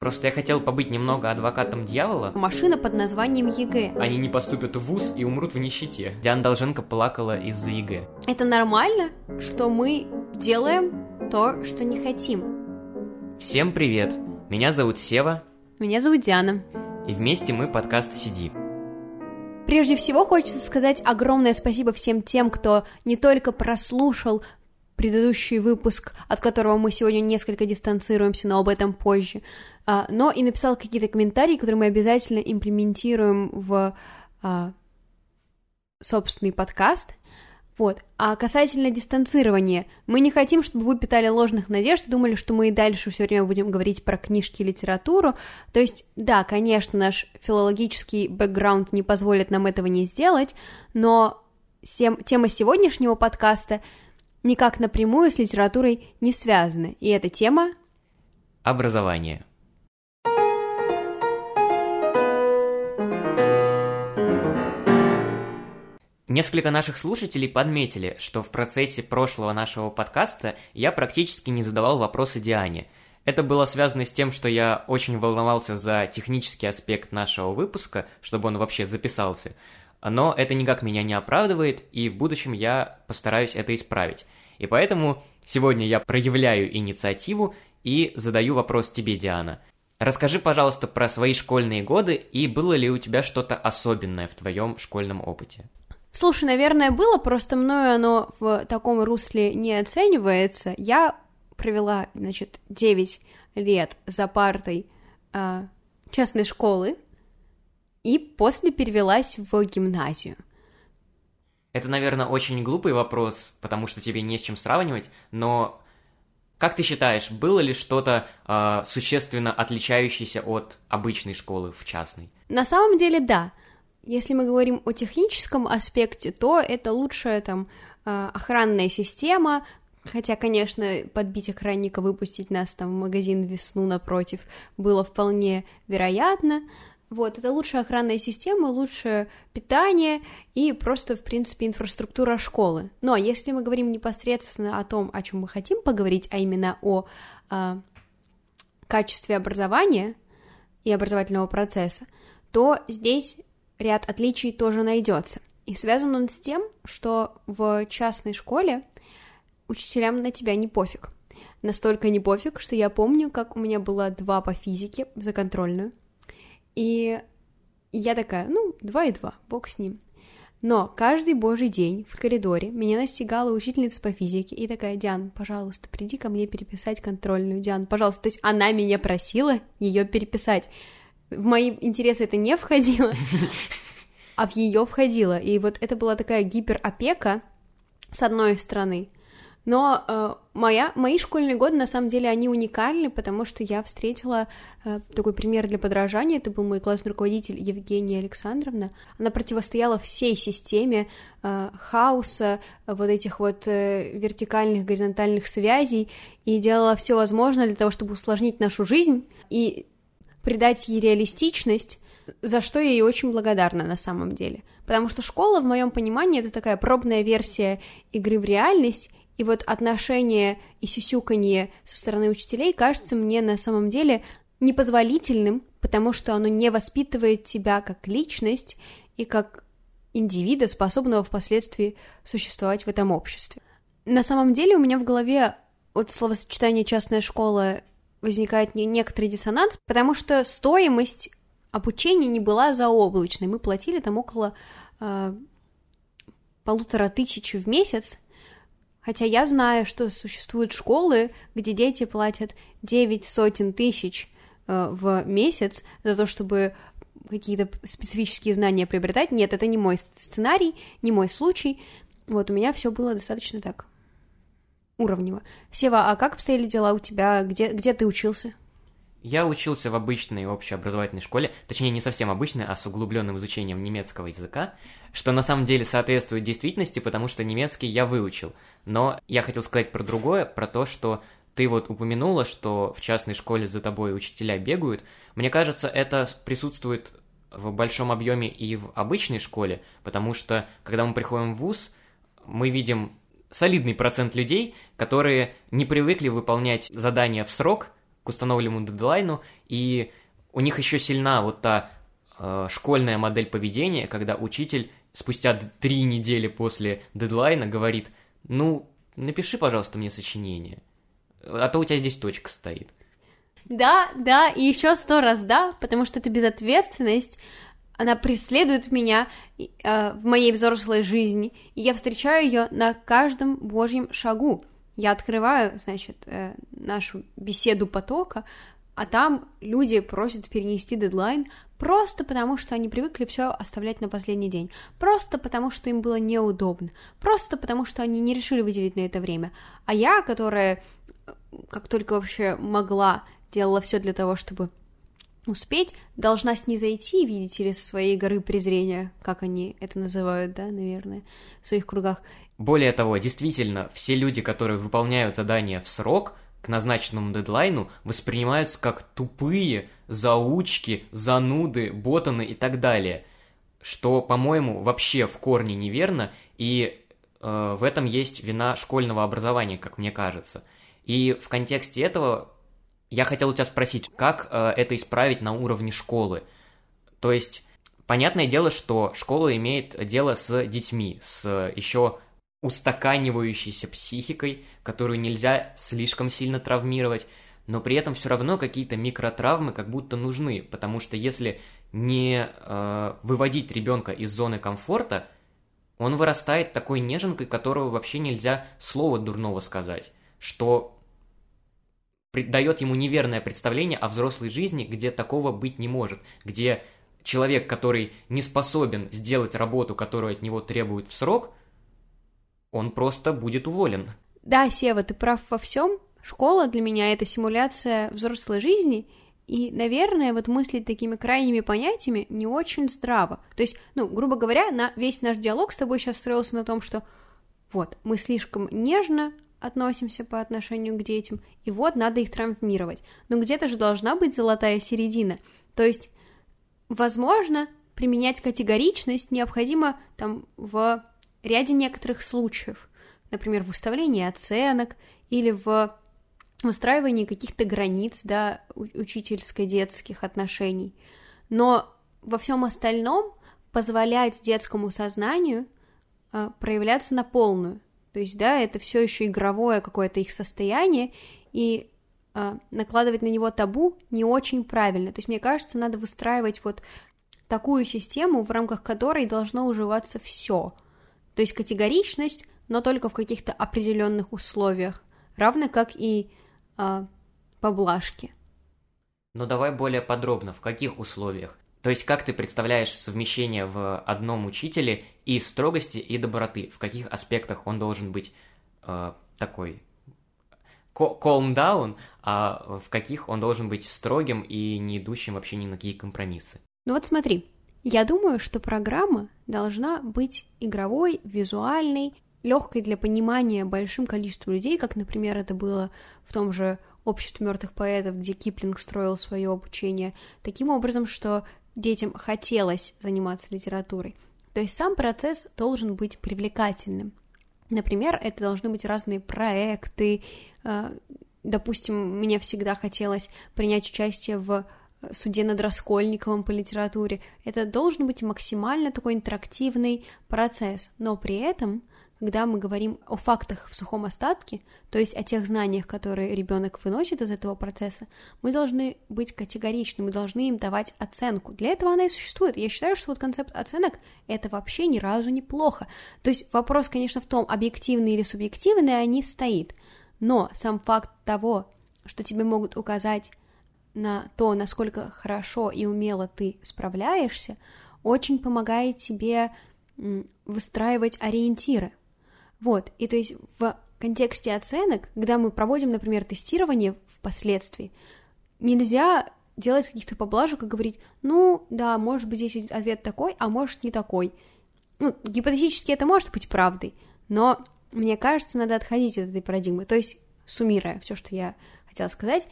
Просто я хотел побыть немного адвокатом дьявола. Машина под названием ЕГЭ. Они не поступят в ВУЗ и умрут в нищете. Диана Долженко плакала из-за ЕГЭ. Это нормально, что мы делаем то, что не хотим. Всем привет! Меня зовут Сева. Меня зовут Диана. И вместе мы подкаст «Сиди». Прежде всего хочется сказать огромное спасибо всем тем, кто не только прослушал предыдущий выпуск, от которого мы сегодня несколько дистанцируемся, но об этом позже, а, но и написал какие-то комментарии, которые мы обязательно имплементируем в а, собственный подкаст. Вот. А касательно дистанцирования, мы не хотим, чтобы вы питали ложных надежд думали, что мы и дальше все время будем говорить про книжки и литературу. То есть, да, конечно, наш филологический бэкграунд не позволит нам этого не сделать, но тема сегодняшнего подкаста никак напрямую с литературой не связаны. И эта тема... Образование. Несколько наших слушателей подметили, что в процессе прошлого нашего подкаста я практически не задавал вопросы Диане. Это было связано с тем, что я очень волновался за технический аспект нашего выпуска, чтобы он вообще записался. Но это никак меня не оправдывает, и в будущем я постараюсь это исправить. И поэтому сегодня я проявляю инициативу и задаю вопрос тебе, Диана. Расскажи, пожалуйста, про свои школьные годы и было ли у тебя что-то особенное в твоем школьном опыте? Слушай, наверное, было, просто мною оно в таком русле не оценивается. Я провела, значит, 9 лет за партой э, частной школы и после перевелась в гимназию. Это, наверное, очень глупый вопрос, потому что тебе не с чем сравнивать, но как ты считаешь, было ли что-то э, существенно отличающееся от обычной школы в частной? На самом деле, да. Если мы говорим о техническом аспекте, то это лучшая там а, охранная система, хотя, конечно, подбить охранника, выпустить нас там в магазин весну напротив было вполне вероятно. Вот, это лучшая охранная система, лучшее питание и просто, в принципе, инфраструктура школы. Но если мы говорим непосредственно о том, о чем мы хотим поговорить, а именно о э, качестве образования и образовательного процесса, то здесь ряд отличий тоже найдется. И связан он с тем, что в частной школе учителям на тебя не пофиг. Настолько не пофиг, что я помню, как у меня было два по физике за контрольную. И я такая, ну, два и два, бог с ним. Но каждый божий день в коридоре меня настигала учительница по физике и такая, Диан, пожалуйста, приди ко мне переписать контрольную, Диан, пожалуйста. То есть она меня просила ее переписать в мои интересы это не входило, а в ее входило. И вот это была такая гиперопека, с одной стороны. Но э, моя, мои школьные годы, на самом деле, они уникальны, потому что я встретила э, такой пример для подражания. Это был мой классный руководитель Евгения Александровна. Она противостояла всей системе э, хаоса, вот этих вот э, вертикальных, горизонтальных связей и делала все возможное для того, чтобы усложнить нашу жизнь. И придать ей реалистичность, за что я ей очень благодарна на самом деле. Потому что школа, в моем понимании, это такая пробная версия игры в реальность, и вот отношение и сюсюканье со стороны учителей кажется мне на самом деле непозволительным, потому что оно не воспитывает тебя как личность и как индивида, способного впоследствии существовать в этом обществе. На самом деле у меня в голове от словосочетания «частная школа» возникает некоторый диссонанс, потому что стоимость обучения не была заоблачной. Мы платили там около э, полутора тысяч в месяц, хотя я знаю, что существуют школы, где дети платят 9 сотен тысяч э, в месяц за то, чтобы какие-то специфические знания приобретать. Нет, это не мой сценарий, не мой случай. Вот у меня все было достаточно так уровнево. Сева, а как обстояли дела у тебя? Где, где ты учился? Я учился в обычной общеобразовательной школе, точнее не совсем обычной, а с углубленным изучением немецкого языка, что на самом деле соответствует действительности, потому что немецкий я выучил. Но я хотел сказать про другое, про то, что ты вот упомянула, что в частной школе за тобой учителя бегают. Мне кажется, это присутствует в большом объеме и в обычной школе, потому что когда мы приходим в ВУЗ, мы видим солидный процент людей, которые не привыкли выполнять задания в срок, к установленному дедлайну, и у них еще сильна вот та э, школьная модель поведения, когда учитель спустя три недели после дедлайна говорит, ну, напиши, пожалуйста, мне сочинение, а то у тебя здесь точка стоит. Да, да, и еще сто раз да, потому что это безответственность, она преследует меня э, в моей взрослой жизни, и я встречаю ее на каждом божьем шагу. Я открываю, значит, э, нашу беседу потока, а там люди просят перенести дедлайн просто потому, что они привыкли все оставлять на последний день, просто потому, что им было неудобно, просто потому, что они не решили выделить на это время. А я, которая э, как только вообще могла, делала все для того, чтобы успеть, должна снизойти, видите ли, со своей горы презрения, как они это называют, да, наверное, в своих кругах. Более того, действительно, все люди, которые выполняют задания в срок, к назначенному дедлайну воспринимаются как тупые, заучки, зануды, ботаны и так далее, что, по-моему, вообще в корне неверно, и э, в этом есть вина школьного образования, как мне кажется. И в контексте этого я хотел у тебя спросить, как э, это исправить на уровне школы? То есть, понятное дело, что школа имеет дело с детьми, с еще устаканивающейся психикой, которую нельзя слишком сильно травмировать, но при этом все равно какие-то микротравмы как будто нужны, потому что если не э, выводить ребенка из зоны комфорта, он вырастает такой неженкой, которого вообще нельзя слова дурного сказать, что дает ему неверное представление о взрослой жизни, где такого быть не может, где человек, который не способен сделать работу, которую от него требуют в срок, он просто будет уволен. Да, Сева, ты прав во всем. Школа для меня это симуляция взрослой жизни, и, наверное, вот мыслить такими крайними понятиями не очень здраво. То есть, ну, грубо говоря, на весь наш диалог с тобой сейчас строился на том, что вот, мы слишком нежно относимся по отношению к детям, и вот надо их травмировать. Но где-то же должна быть золотая середина. То есть, возможно, применять категоричность необходимо там в ряде некоторых случаев, например, в выставлении оценок или в устраивании каких-то границ, да, учительско-детских отношений. Но во всем остальном позволять детскому сознанию э, проявляться на полную. То есть, да, это все еще игровое какое-то их состояние, и э, накладывать на него табу не очень правильно. То есть, мне кажется, надо выстраивать вот такую систему, в рамках которой должно уживаться все – то есть категоричность, но только в каких-то определенных условиях, равно как и э, поблажки. Но давай более подробно, в каких условиях? То есть как ты представляешь совмещение в одном учителе и строгости, и доброты? В каких аспектах он должен быть э, такой calm down, а в каких он должен быть строгим и не идущим вообще ни на какие компромиссы? Ну вот смотри, я думаю, что программа должна быть игровой, визуальной, легкой для понимания большим количеством людей, как, например, это было в том же обществе мертвых поэтов, где Киплинг строил свое обучение, таким образом, что детям хотелось заниматься литературой. То есть сам процесс должен быть привлекательным. Например, это должны быть разные проекты. Э, допустим, мне всегда хотелось принять участие в суде над Раскольниковым по литературе. Это должен быть максимально такой интерактивный процесс, но при этом, когда мы говорим о фактах в сухом остатке, то есть о тех знаниях, которые ребенок выносит из этого процесса, мы должны быть категоричны, мы должны им давать оценку. Для этого она и существует. Я считаю, что вот концепт оценок — это вообще ни разу не плохо. То есть вопрос, конечно, в том, объективные или субъективные они стоит, но сам факт того, что тебе могут указать на то, насколько хорошо и умело ты справляешься, очень помогает тебе выстраивать ориентиры. Вот, и то есть в контексте оценок, когда мы проводим, например, тестирование впоследствии, нельзя делать каких-то поблажек и говорить, ну, да, может быть, здесь ответ такой, а может, не такой. Ну, гипотетически это может быть правдой, но мне кажется, надо отходить от этой парадигмы. То есть, суммируя все, что я хотела сказать,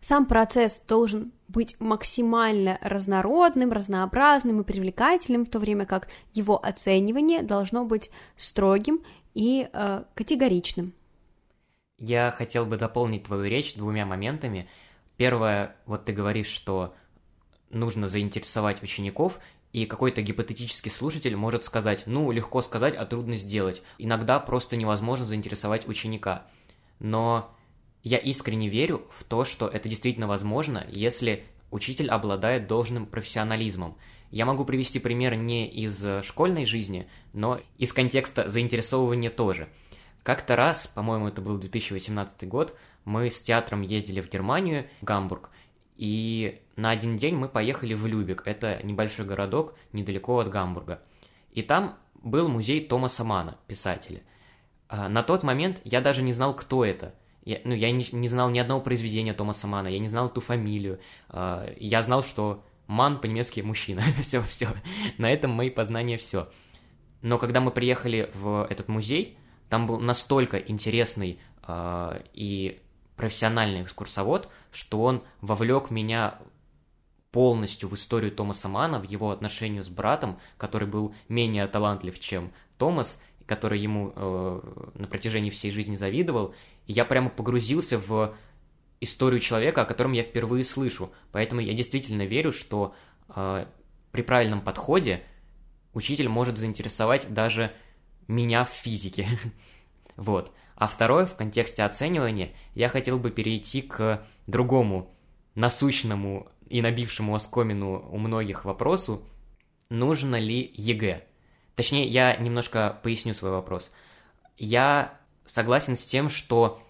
сам процесс должен быть максимально разнородным, разнообразным и привлекательным, в то время как его оценивание должно быть строгим и э, категоричным. Я хотел бы дополнить твою речь двумя моментами. Первое, вот ты говоришь, что нужно заинтересовать учеников, и какой-то гипотетический слушатель может сказать, ну, легко сказать, а трудно сделать. Иногда просто невозможно заинтересовать ученика. Но я искренне верю в то, что это действительно возможно, если учитель обладает должным профессионализмом. Я могу привести пример не из школьной жизни, но из контекста заинтересовывания тоже. Как-то раз, по-моему, это был 2018 год, мы с театром ездили в Германию, в Гамбург, и на один день мы поехали в Любек, это небольшой городок недалеко от Гамбурга. И там был музей Томаса Мана, писателя. А, на тот момент я даже не знал, кто это. Я, ну, я не, не знал ни одного произведения Томаса Мана, я не знал эту фамилию. А, я знал, что Ман по-немецки мужчина. все, все. На этом мои познания все. Но когда мы приехали в этот музей, там был настолько интересный э, и профессиональный экскурсовод, что он вовлек меня полностью в историю Томаса Мана, в его отношению с братом, который был менее талантлив, чем Томас, который ему э, на протяжении всей жизни завидовал. И я прямо погрузился в историю человека, о котором я впервые слышу. Поэтому я действительно верю, что э, при правильном подходе учитель может заинтересовать даже меня в физике. вот. А второе, в контексте оценивания, я хотел бы перейти к другому насущному и набившему оскомину у многих вопросу, нужно ли ЕГЭ. Точнее, я немножко поясню свой вопрос. Я согласен с тем, что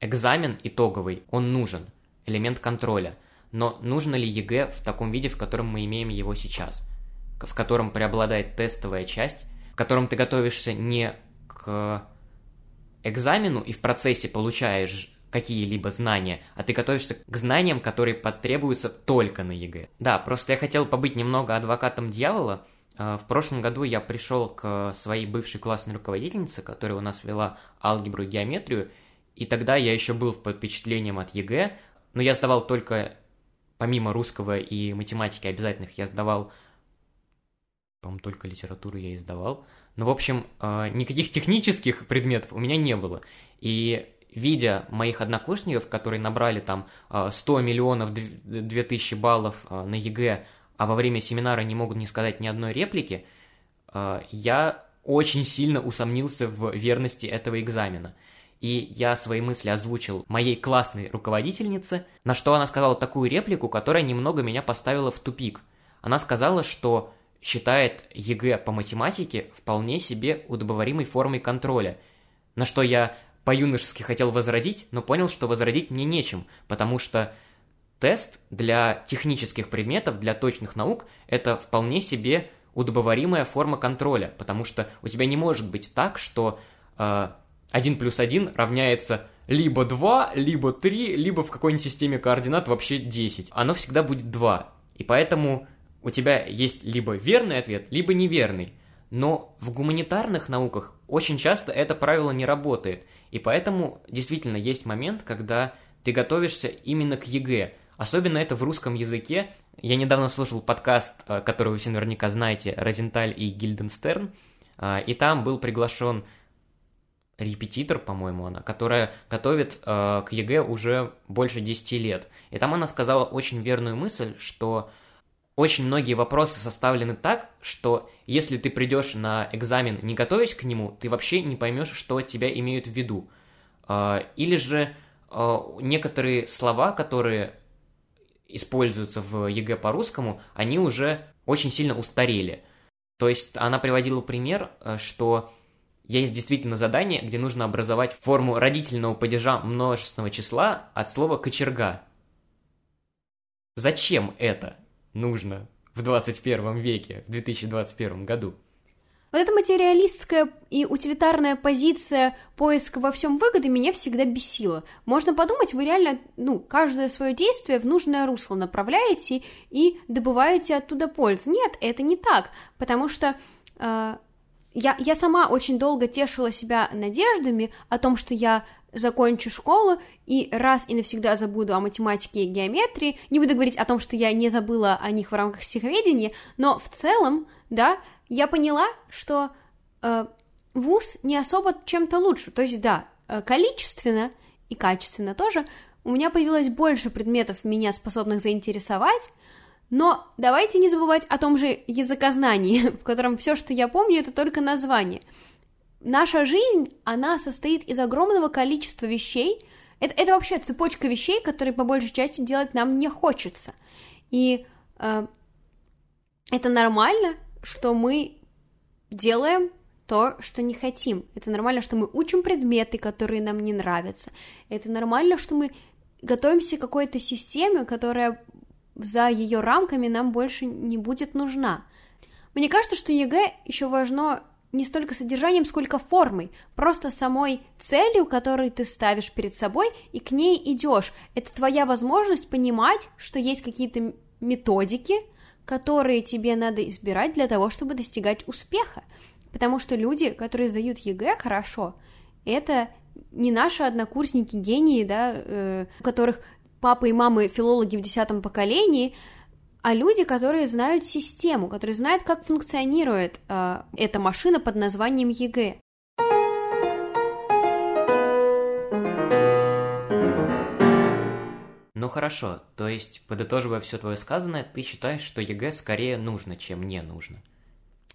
экзамен итоговый, он нужен, элемент контроля. Но нужно ли ЕГЭ в таком виде, в котором мы имеем его сейчас? В котором преобладает тестовая часть, в котором ты готовишься не к экзамену и в процессе получаешь какие-либо знания, а ты готовишься к знаниям, которые потребуются только на ЕГЭ. Да, просто я хотел побыть немного адвокатом дьявола. А, в прошлом году я пришел к своей бывшей классной руководительнице, которая у нас вела алгебру и геометрию, и тогда я еще был под впечатлением от ЕГЭ, но я сдавал только, помимо русского и математики обязательных, я сдавал, по-моему, только литературу я и сдавал, но, в общем, а, никаких технических предметов у меня не было. И видя моих однокурсников, которые набрали там 100 а, миллионов 2000 баллов на ЕГЭ, а во время семинара не могут не сказать ни одной реплики, я очень сильно усомнился в верности этого экзамена. И я свои мысли озвучил моей классной руководительнице, на что она сказала такую реплику, которая немного меня поставила в тупик. Она сказала, что считает ЕГЭ по математике вполне себе удобоваримой формой контроля, на что я по-юношески хотел возразить, но понял, что возразить мне нечем, потому что тест для технических предметов, для точных наук, это вполне себе удобоваримая форма контроля, потому что у тебя не может быть так, что э, 1 плюс 1 равняется либо 2, либо 3, либо в какой-нибудь системе координат вообще 10. Оно всегда будет 2. И поэтому у тебя есть либо верный ответ, либо неверный. Но в гуманитарных науках очень часто это правило не работает. И поэтому действительно есть момент, когда ты готовишься именно к ЕГЭ. Особенно это в русском языке. Я недавно слушал подкаст, э, который вы все наверняка знаете, Розенталь и Гильденстерн. Э, и там был приглашен репетитор, по-моему, она, которая готовит э, к ЕГЭ уже больше 10 лет. И там она сказала очень верную мысль, что очень многие вопросы составлены так, что если ты придешь на экзамен, не готовясь к нему, ты вообще не поймешь, что там имеют в виду. А, или же а, некоторые слова, которые используются в ЕГЭ по-русскому, они уже очень сильно устарели. То есть она приводила пример, э, что есть действительно задание, где нужно образовать форму родительного падежа множественного числа от слова «кочерга». Зачем это? нужно в 21 веке, в 2021 году. Вот эта материалистская и утилитарная позиция поиска во всем выгоды меня всегда бесила. Можно подумать, вы реально, ну, каждое свое действие в нужное русло направляете и добываете оттуда пользу. Нет, это не так, потому что э, я, я сама очень долго тешила себя надеждами о том, что я закончу школу и раз и навсегда забуду о математике и геометрии. Не буду говорить о том, что я не забыла о них в рамках стиховедения, но в целом, да, я поняла, что э, вуз не особо чем-то лучше. То есть, да, э, количественно и качественно тоже у меня появилось больше предметов, меня способных заинтересовать, но давайте не забывать о том же языкознании, в котором все, что я помню, это только название. Наша жизнь, она состоит из огромного количества вещей. Это, это вообще цепочка вещей, которые по большей части делать нам не хочется. И э, это нормально, что мы делаем то, что не хотим. Это нормально, что мы учим предметы, которые нам не нравятся. Это нормально, что мы готовимся к какой-то системе, которая за ее рамками нам больше не будет нужна. Мне кажется, что ЕГЭ еще важно не столько содержанием, сколько формой, просто самой целью, которую ты ставишь перед собой, и к ней идешь. Это твоя возможность понимать, что есть какие-то методики, которые тебе надо избирать для того, чтобы достигать успеха. Потому что люди, которые сдают ЕГЭ хорошо, это не наши однокурсники гении, да, э, у которых папы и мамы филологи в десятом поколении, а люди, которые знают систему, которые знают, как функционирует э, эта машина под названием ЕГЭ. Ну хорошо, то есть, подытоживая все твое сказанное, ты считаешь, что ЕГЭ скорее нужно, чем не нужно?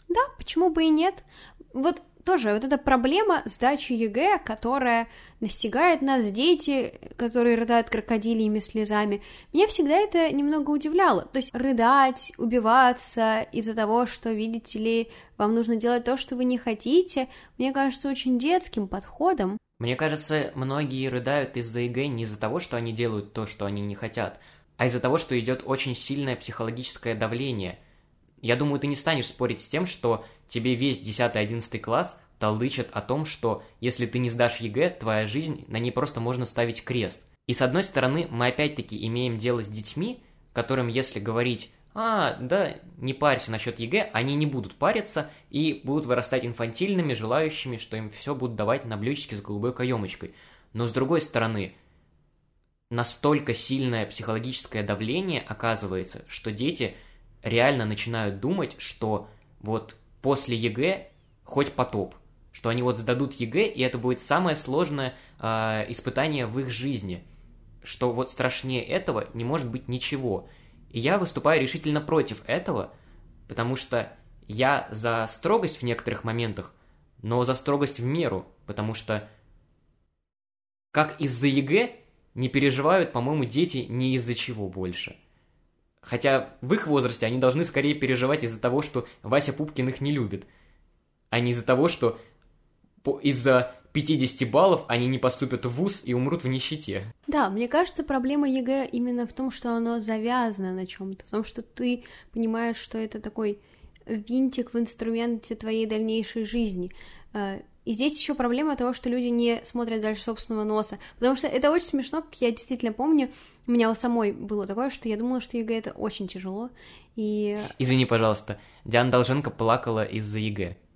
Да, почему бы и нет? Вот тоже вот эта проблема сдачи ЕГЭ, которая настигает нас, дети, которые рыдают крокодильими слезами, меня всегда это немного удивляло. То есть рыдать, убиваться из-за того, что, видите ли, вам нужно делать то, что вы не хотите, мне кажется очень детским подходом. Мне кажется, многие рыдают из-за ЕГЭ не из-за того, что они делают то, что они не хотят, а из-за того, что идет очень сильное психологическое давление. Я думаю, ты не станешь спорить с тем, что тебе весь 10-11 класс талдычат о том, что если ты не сдашь ЕГЭ, твоя жизнь, на ней просто можно ставить крест. И с одной стороны, мы опять-таки имеем дело с детьми, которым если говорить «А, да, не парься насчет ЕГЭ», они не будут париться и будут вырастать инфантильными, желающими, что им все будут давать на блюдечке с голубой каемочкой. Но с другой стороны, настолько сильное психологическое давление оказывается, что дети реально начинают думать, что вот после ЕГЭ хоть потоп, что они вот сдадут ЕГЭ, и это будет самое сложное э, испытание в их жизни, что вот страшнее этого не может быть ничего. И я выступаю решительно против этого, потому что я за строгость в некоторых моментах, но за строгость в меру, потому что как из-за ЕГЭ не переживают, по-моему, дети ни из-за чего больше. Хотя в их возрасте они должны скорее переживать из-за того, что Вася Пупкин их не любит – а не из-за того, что из-за 50 баллов они не поступят в ВУЗ и умрут в нищете. Да, мне кажется, проблема ЕГЭ именно в том, что оно завязано на чем-то, в том, что ты понимаешь, что это такой винтик в инструменте твоей дальнейшей жизни. Э, и здесь еще проблема того, что люди не смотрят дальше собственного носа. Потому что это очень смешно, как я действительно помню, у меня у самой было такое, что я думала, что ЕГЭ это очень тяжело. И... Извини, пожалуйста, Диана Долженко плакала из-за ЕГЭ.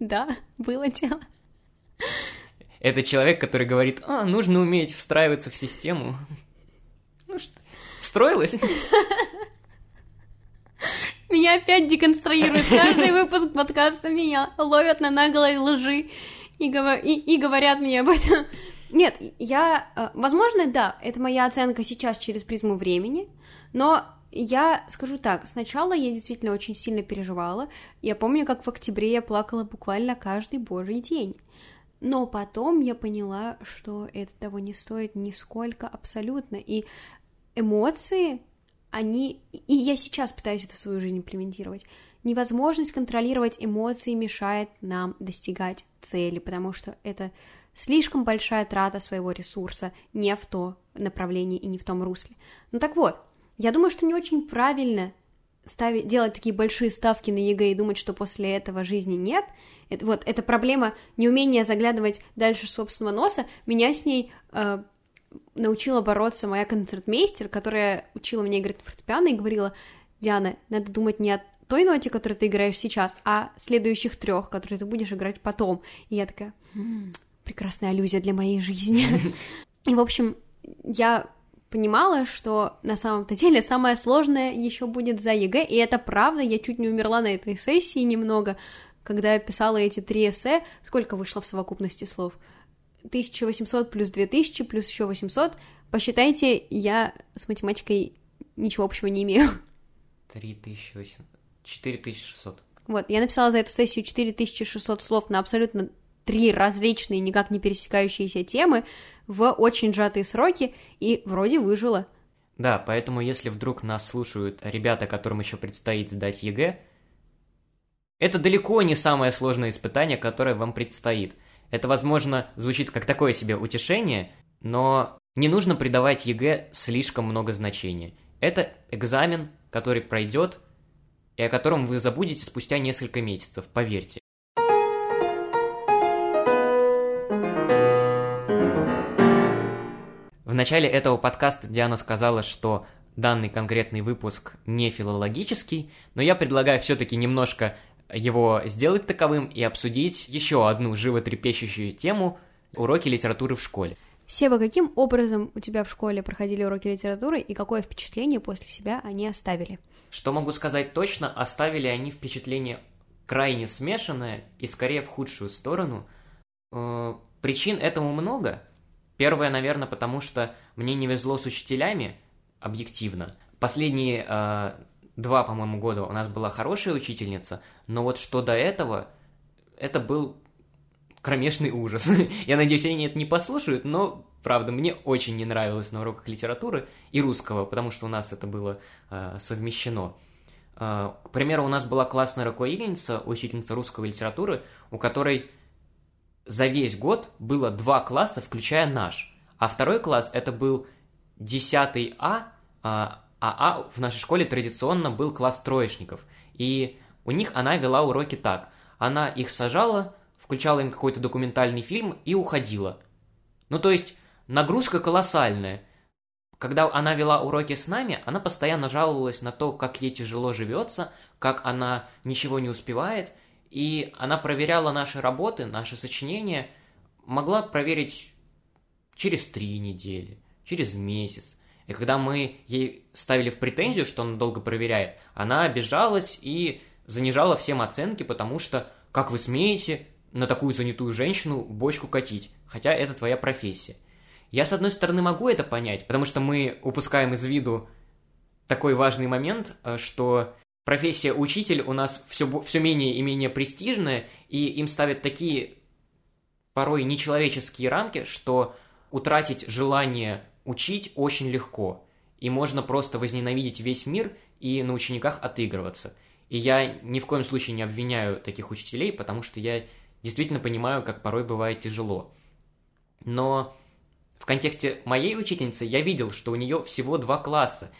Да, было дело. Это человек, который говорит, а, нужно уметь встраиваться в систему. Ну что, встроилась? Меня опять деконструируют. Каждый выпуск подкаста меня ловят на наглой лжи и, говор... и, и говорят мне об этом. Нет, я... Э, возможно, да, это моя оценка сейчас через призму времени, но я скажу так, сначала я действительно очень сильно переживала. Я помню, как в октябре я плакала буквально каждый божий день. Но потом я поняла, что это того не стоит нисколько абсолютно. И эмоции, они... И я сейчас пытаюсь это в свою жизнь имплементировать. Невозможность контролировать эмоции мешает нам достигать цели, потому что это слишком большая трата своего ресурса не в то направлении и не в том русле. Ну так вот, я думаю, что не очень правильно ставить, делать такие большие ставки на ЕГЭ и думать, что после этого жизни нет. Это, вот эта проблема неумения заглядывать дальше собственного носа, меня с ней э, научила бороться моя концертмейстер, которая учила меня играть в фортепиано и говорила, Диана, надо думать не о той ноте, которую ты играешь сейчас, а следующих трех, которые ты будешь играть потом. И я такая, прекрасная аллюзия для моей жизни. И, в общем, я понимала, что на самом-то деле самое сложное еще будет за ЕГЭ, и это правда, я чуть не умерла на этой сессии немного, когда я писала эти три эссе, сколько вышло в совокупности слов? 1800 плюс 2000 плюс еще 800. Посчитайте, я с математикой ничего общего не имею. 3800. 4600. Вот, я написала за эту сессию 4600 слов на абсолютно три различные, никак не пересекающиеся темы в очень сжатые сроки, и вроде выжила. Да, поэтому если вдруг нас слушают ребята, которым еще предстоит сдать ЕГЭ, это далеко не самое сложное испытание, которое вам предстоит. Это, возможно, звучит как такое себе утешение, но не нужно придавать ЕГЭ слишком много значения. Это экзамен, который пройдет, и о котором вы забудете спустя несколько месяцев, поверьте. В начале этого подкаста Диана сказала, что данный конкретный выпуск не филологический, но я предлагаю все-таки немножко его сделать таковым и обсудить еще одну животрепещущую тему – уроки литературы в школе. Сева, каким образом у тебя в школе проходили уроки литературы и какое впечатление после себя они оставили? Что могу сказать точно, оставили они впечатление крайне смешанное и скорее в худшую сторону. Э, причин этому много. Первое, наверное, потому что мне не везло с учителями, объективно. Последние э, два, по-моему, года у нас была хорошая учительница, но вот что до этого, это был кромешный ужас. Я надеюсь, они это не послушают, но, правда, мне очень не нравилось на уроках литературы и русского, потому что у нас это было э, совмещено. Э, к примеру, у нас была классная руководительница, учительница русского литературы, у которой за весь год было два класса, включая наш. А второй класс это был 10 А, а А в нашей школе традиционно был класс троечников. И у них она вела уроки так. Она их сажала, включала им какой-то документальный фильм и уходила. Ну, то есть, нагрузка колоссальная. Когда она вела уроки с нами, она постоянно жаловалась на то, как ей тяжело живется, как она ничего не успевает, и она проверяла наши работы, наши сочинения, могла проверить через три недели, через месяц. И когда мы ей ставили в претензию, что она долго проверяет, она обижалась и занижала всем оценки, потому что, как вы смеете, на такую занятую женщину бочку катить, хотя это твоя профессия. Я, с одной стороны, могу это понять, потому что мы упускаем из виду такой важный момент, э, что профессия учитель у нас все, все менее и менее престижная, и им ставят такие порой нечеловеческие рамки, что утратить желание учить очень легко, и можно просто возненавидеть весь мир и на учениках отыгрываться. И я ни в коем случае не обвиняю таких учителей, потому что я действительно понимаю, как порой бывает тяжело. Но в контексте моей учительницы я видел, что у нее всего два класса.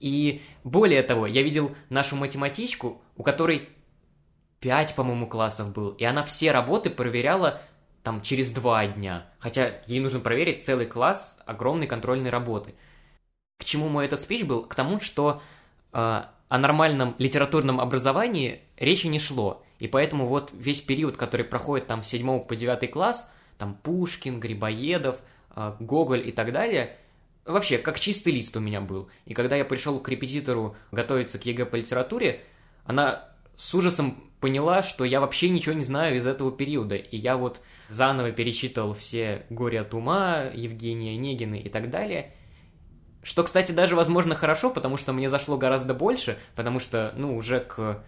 И более того, я видел нашу математичку, у которой пять, по-моему, классов был, и она все работы проверяла там через два дня, хотя ей нужно проверить целый класс огромной контрольной работы. К чему мой этот спич был? К тому, что э, о нормальном литературном образовании речи не шло. И поэтому вот весь период, который проходит там с 7 по 9 класс, там Пушкин, Грибоедов, э, Гоголь и так далее, вообще как чистый лист у меня был. И когда я пришел к репетитору готовиться к ЕГЭ по литературе, она с ужасом поняла, что я вообще ничего не знаю из этого периода. И я вот заново перечитывал все «Горе от ума», Евгения Онегина и так далее. Что, кстати, даже, возможно, хорошо, потому что мне зашло гораздо больше, потому что, ну, уже к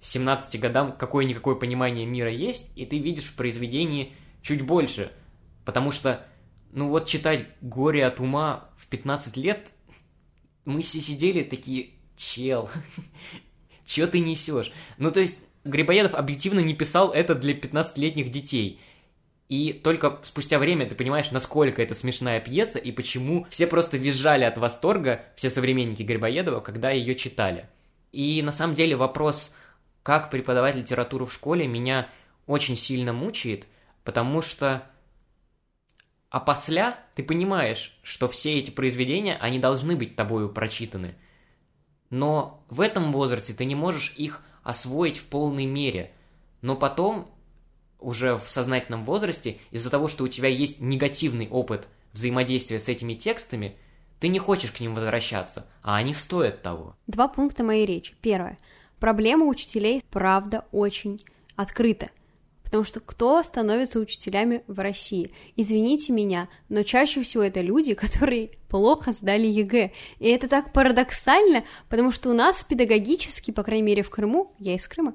17 годам какое-никакое понимание мира есть, и ты видишь в произведении чуть больше. Потому что, ну вот читать «Горе от ума» 15 лет, мы все сидели такие, чел, чё ты несешь? Ну то есть, Грибоедов объективно не писал это для 15-летних детей. И только спустя время ты понимаешь, насколько это смешная пьеса и почему все просто визжали от восторга, все современники Грибоедова, когда ее читали. И на самом деле вопрос как преподавать литературу в школе меня очень сильно мучает, потому что а после ты понимаешь, что все эти произведения, они должны быть тобою прочитаны. Но в этом возрасте ты не можешь их освоить в полной мере. Но потом, уже в сознательном возрасте, из-за того, что у тебя есть негативный опыт взаимодействия с этими текстами, ты не хочешь к ним возвращаться, а они стоят того. Два пункта моей речи. Первое. Проблема учителей, правда, очень открыта. Потому что кто становится учителями в России? Извините меня, но чаще всего это люди, которые плохо сдали ЕГЭ. И это так парадоксально, потому что у нас педагогически, по крайней мере в Крыму, я из Крыма,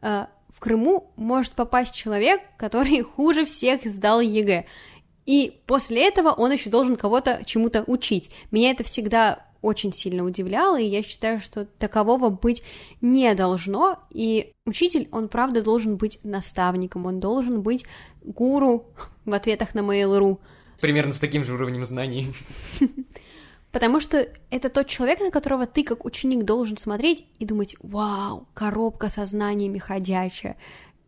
э, в Крыму может попасть человек, который хуже всех сдал ЕГЭ. И после этого он еще должен кого-то чему-то учить. Меня это всегда очень сильно удивляло, и я считаю, что такового быть не должно, и учитель, он правда должен быть наставником, он должен быть гуру в ответах на Mail.ru. Примерно с таким же уровнем знаний. Потому что это тот человек, на которого ты как ученик должен смотреть и думать, вау, коробка со знаниями ходячая.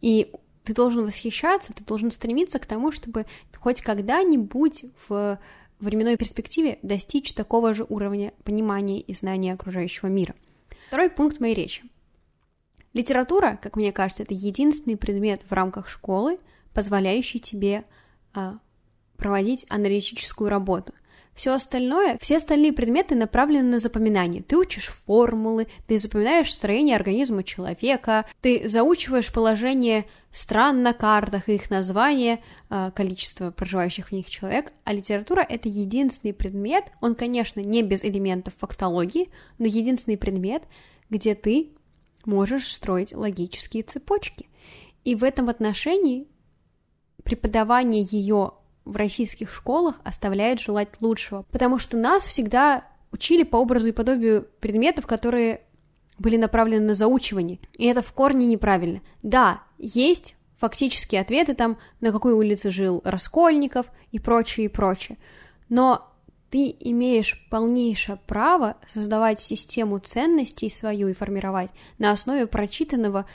И ты должен восхищаться, ты должен стремиться к тому, чтобы хоть когда-нибудь в временной перспективе достичь такого же уровня понимания и знания окружающего мира. Второй пункт моей речи. Литература, как мне кажется, это единственный предмет в рамках школы, позволяющий тебе а, проводить аналитическую работу – все остальное, все остальные предметы направлены на запоминание. Ты учишь формулы, ты запоминаешь строение организма человека, ты заучиваешь положение стран на картах, их название, а, количество проживающих в них человек, а литература — это единственный предмет, он, конечно, не без элементов фактологии, но единственный предмет, где ты можешь строить логические цепочки. И в этом отношении преподавание ее в российских школах оставляет желать лучшего, потому что нас всегда учили по образу и подобию предметов, которые были направлены на заучивание, и это в корне неправильно. Да, есть фактические ответы там, на какой улице жил Раскольников и прочее, и прочее, но ты имеешь полнейшее право создавать систему ценностей свою и формировать на основе прочитанного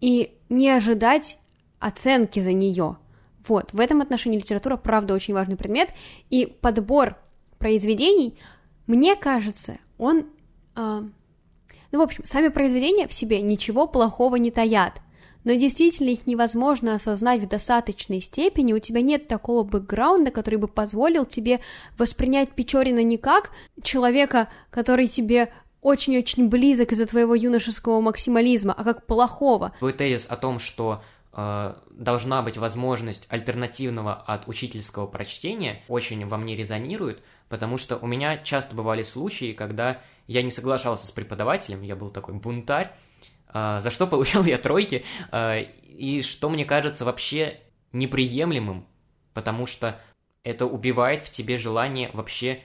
и не ожидать оценки за нее – вот, в этом отношении литература, правда, очень важный предмет, и подбор произведений, мне кажется, он... Э, ну, в общем, сами произведения в себе ничего плохого не таят, но действительно их невозможно осознать в достаточной степени, у тебя нет такого бэкграунда, который бы позволил тебе воспринять Печорина не как человека, который тебе очень-очень близок из-за твоего юношеского максимализма, а как плохого. Твой тезис о том, что должна быть возможность альтернативного от учительского прочтения, очень во мне резонирует, потому что у меня часто бывали случаи, когда я не соглашался с преподавателем, я был такой бунтарь, э, за что получал я тройки, э, и что мне кажется вообще неприемлемым, потому что это убивает в тебе желание вообще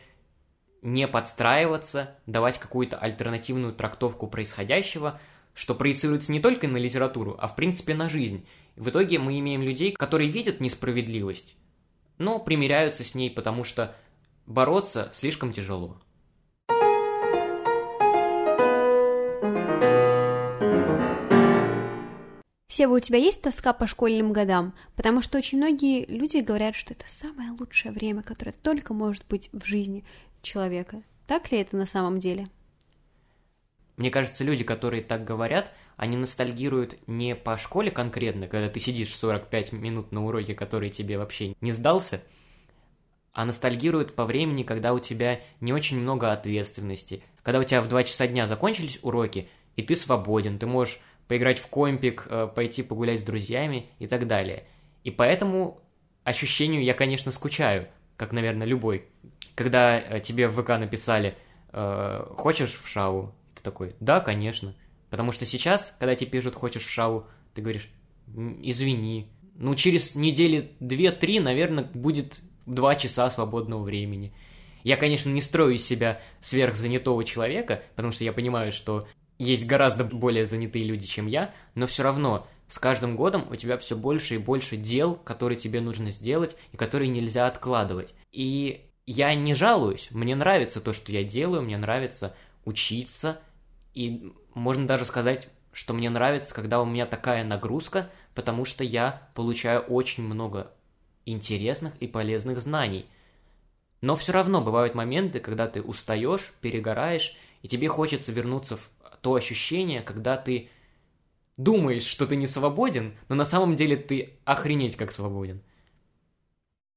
не подстраиваться, давать какую-то альтернативную трактовку происходящего, что проецируется не только на литературу, а в принципе на жизнь. В итоге мы имеем людей, которые видят несправедливость, но примиряются с ней, потому что бороться слишком тяжело. Сева, у тебя есть тоска по школьным годам? Потому что очень многие люди говорят, что это самое лучшее время, которое только может быть в жизни человека. Так ли это на самом деле? Мне кажется, люди, которые так говорят, они ностальгируют не по школе конкретно, когда ты сидишь 45 минут на уроке, который тебе вообще не сдался, а ностальгируют по времени, когда у тебя не очень много ответственности, когда у тебя в 2 часа дня закончились уроки, и ты свободен, ты можешь поиграть в компик, э, пойти погулять с друзьями и так далее. И поэтому ощущению я, конечно, скучаю, как, наверное, любой. Когда э, тебе в ВК написали э, «Хочешь в шау?» Ты такой, да, конечно. Потому что сейчас, когда тебе пишут «хочешь в шау», ты говоришь «извини». Ну, через недели две-три, наверное, будет два часа свободного времени. Я, конечно, не строю из себя сверхзанятого человека, потому что я понимаю, что есть гораздо более занятые люди, чем я, но все равно с каждым годом у тебя все больше и больше дел, которые тебе нужно сделать и которые нельзя откладывать. И я не жалуюсь, мне нравится то, что я делаю, мне нравится учиться, и можно даже сказать, что мне нравится, когда у меня такая нагрузка, потому что я получаю очень много интересных и полезных знаний. Но все равно бывают моменты, когда ты устаешь, перегораешь, и тебе хочется вернуться в то ощущение, когда ты думаешь, что ты не свободен, но на самом деле ты охренеть как свободен.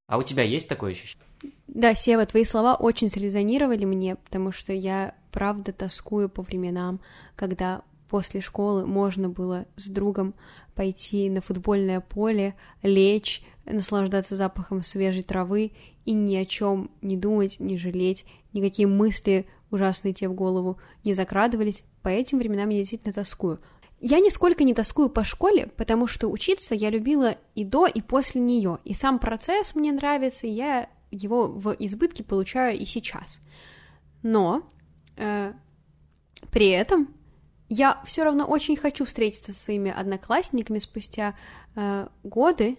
А у тебя есть такое ощущение? Да, Сева, твои слова очень срезонировали мне, потому что я правда тоскую по временам, когда после школы можно было с другом пойти на футбольное поле, лечь, наслаждаться запахом свежей травы и ни о чем не думать, не жалеть, никакие мысли ужасные тебе в голову не закрадывались. По этим временам я действительно тоскую. Я нисколько не тоскую по школе, потому что учиться я любила и до, и после нее. И сам процесс мне нравится, и я его в избытке получаю и сейчас. Но при этом я все равно очень хочу встретиться со своими одноклассниками спустя э, годы,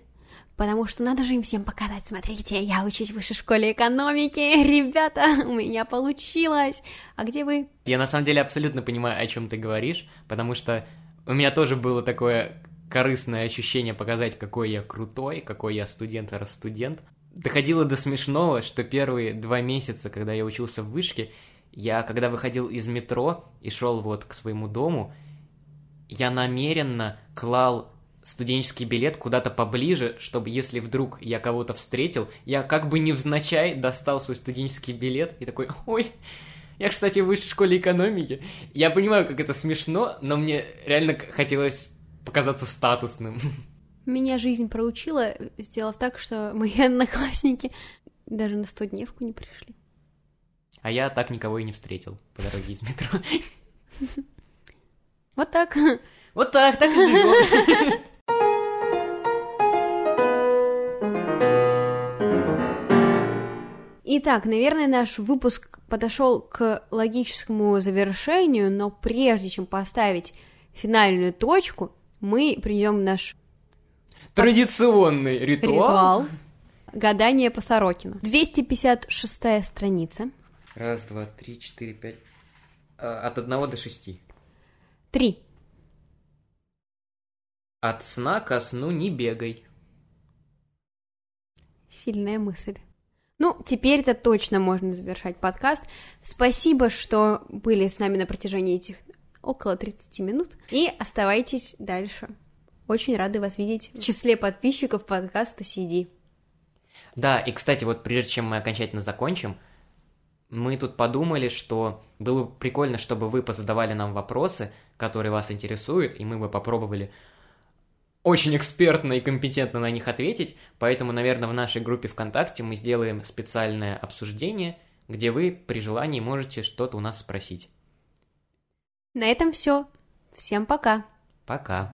потому что надо же им всем показать, смотрите, я учусь в высшей школе экономики, ребята, у меня получилось, а где вы? Я на самом деле абсолютно понимаю, о чем ты говоришь, потому что у меня тоже было такое корыстное ощущение показать, какой я крутой, какой я студент, раз студент. Доходило до смешного, что первые два месяца, когда я учился в вышке, я, когда выходил из метро и шел вот к своему дому, я намеренно клал студенческий билет куда-то поближе, чтобы если вдруг я кого-то встретил, я как бы невзначай достал свой студенческий билет и такой, ой, я, кстати, в высшей школе экономики. Я понимаю, как это смешно, но мне реально хотелось показаться статусным. Меня жизнь проучила, сделав так, что мои одноклассники даже на стодневку не пришли. А я так никого и не встретил по дороге из метро. Вот так. Вот так, так и живем. Итак, наверное, наш выпуск подошел к логическому завершению, но прежде чем поставить финальную точку, мы придем наш традиционный ритуал. ритуал гадание по Сорокину. 256 страница. Раз, два, три, четыре, пять. А, от одного до шести. Три. От сна ко сну не бегай. Сильная мысль. Ну, теперь-то точно можно завершать подкаст. Спасибо, что были с нами на протяжении этих около 30 минут. И оставайтесь дальше. Очень рады вас видеть в числе подписчиков подкаста CD. Да, и, кстати, вот прежде чем мы окончательно закончим, мы тут подумали, что было бы прикольно, чтобы вы позадавали нам вопросы, которые вас интересуют, и мы бы попробовали очень экспертно и компетентно на них ответить, поэтому, наверное, в нашей группе ВКонтакте мы сделаем специальное обсуждение, где вы при желании можете что-то у нас спросить. На этом все. Всем пока. Пока.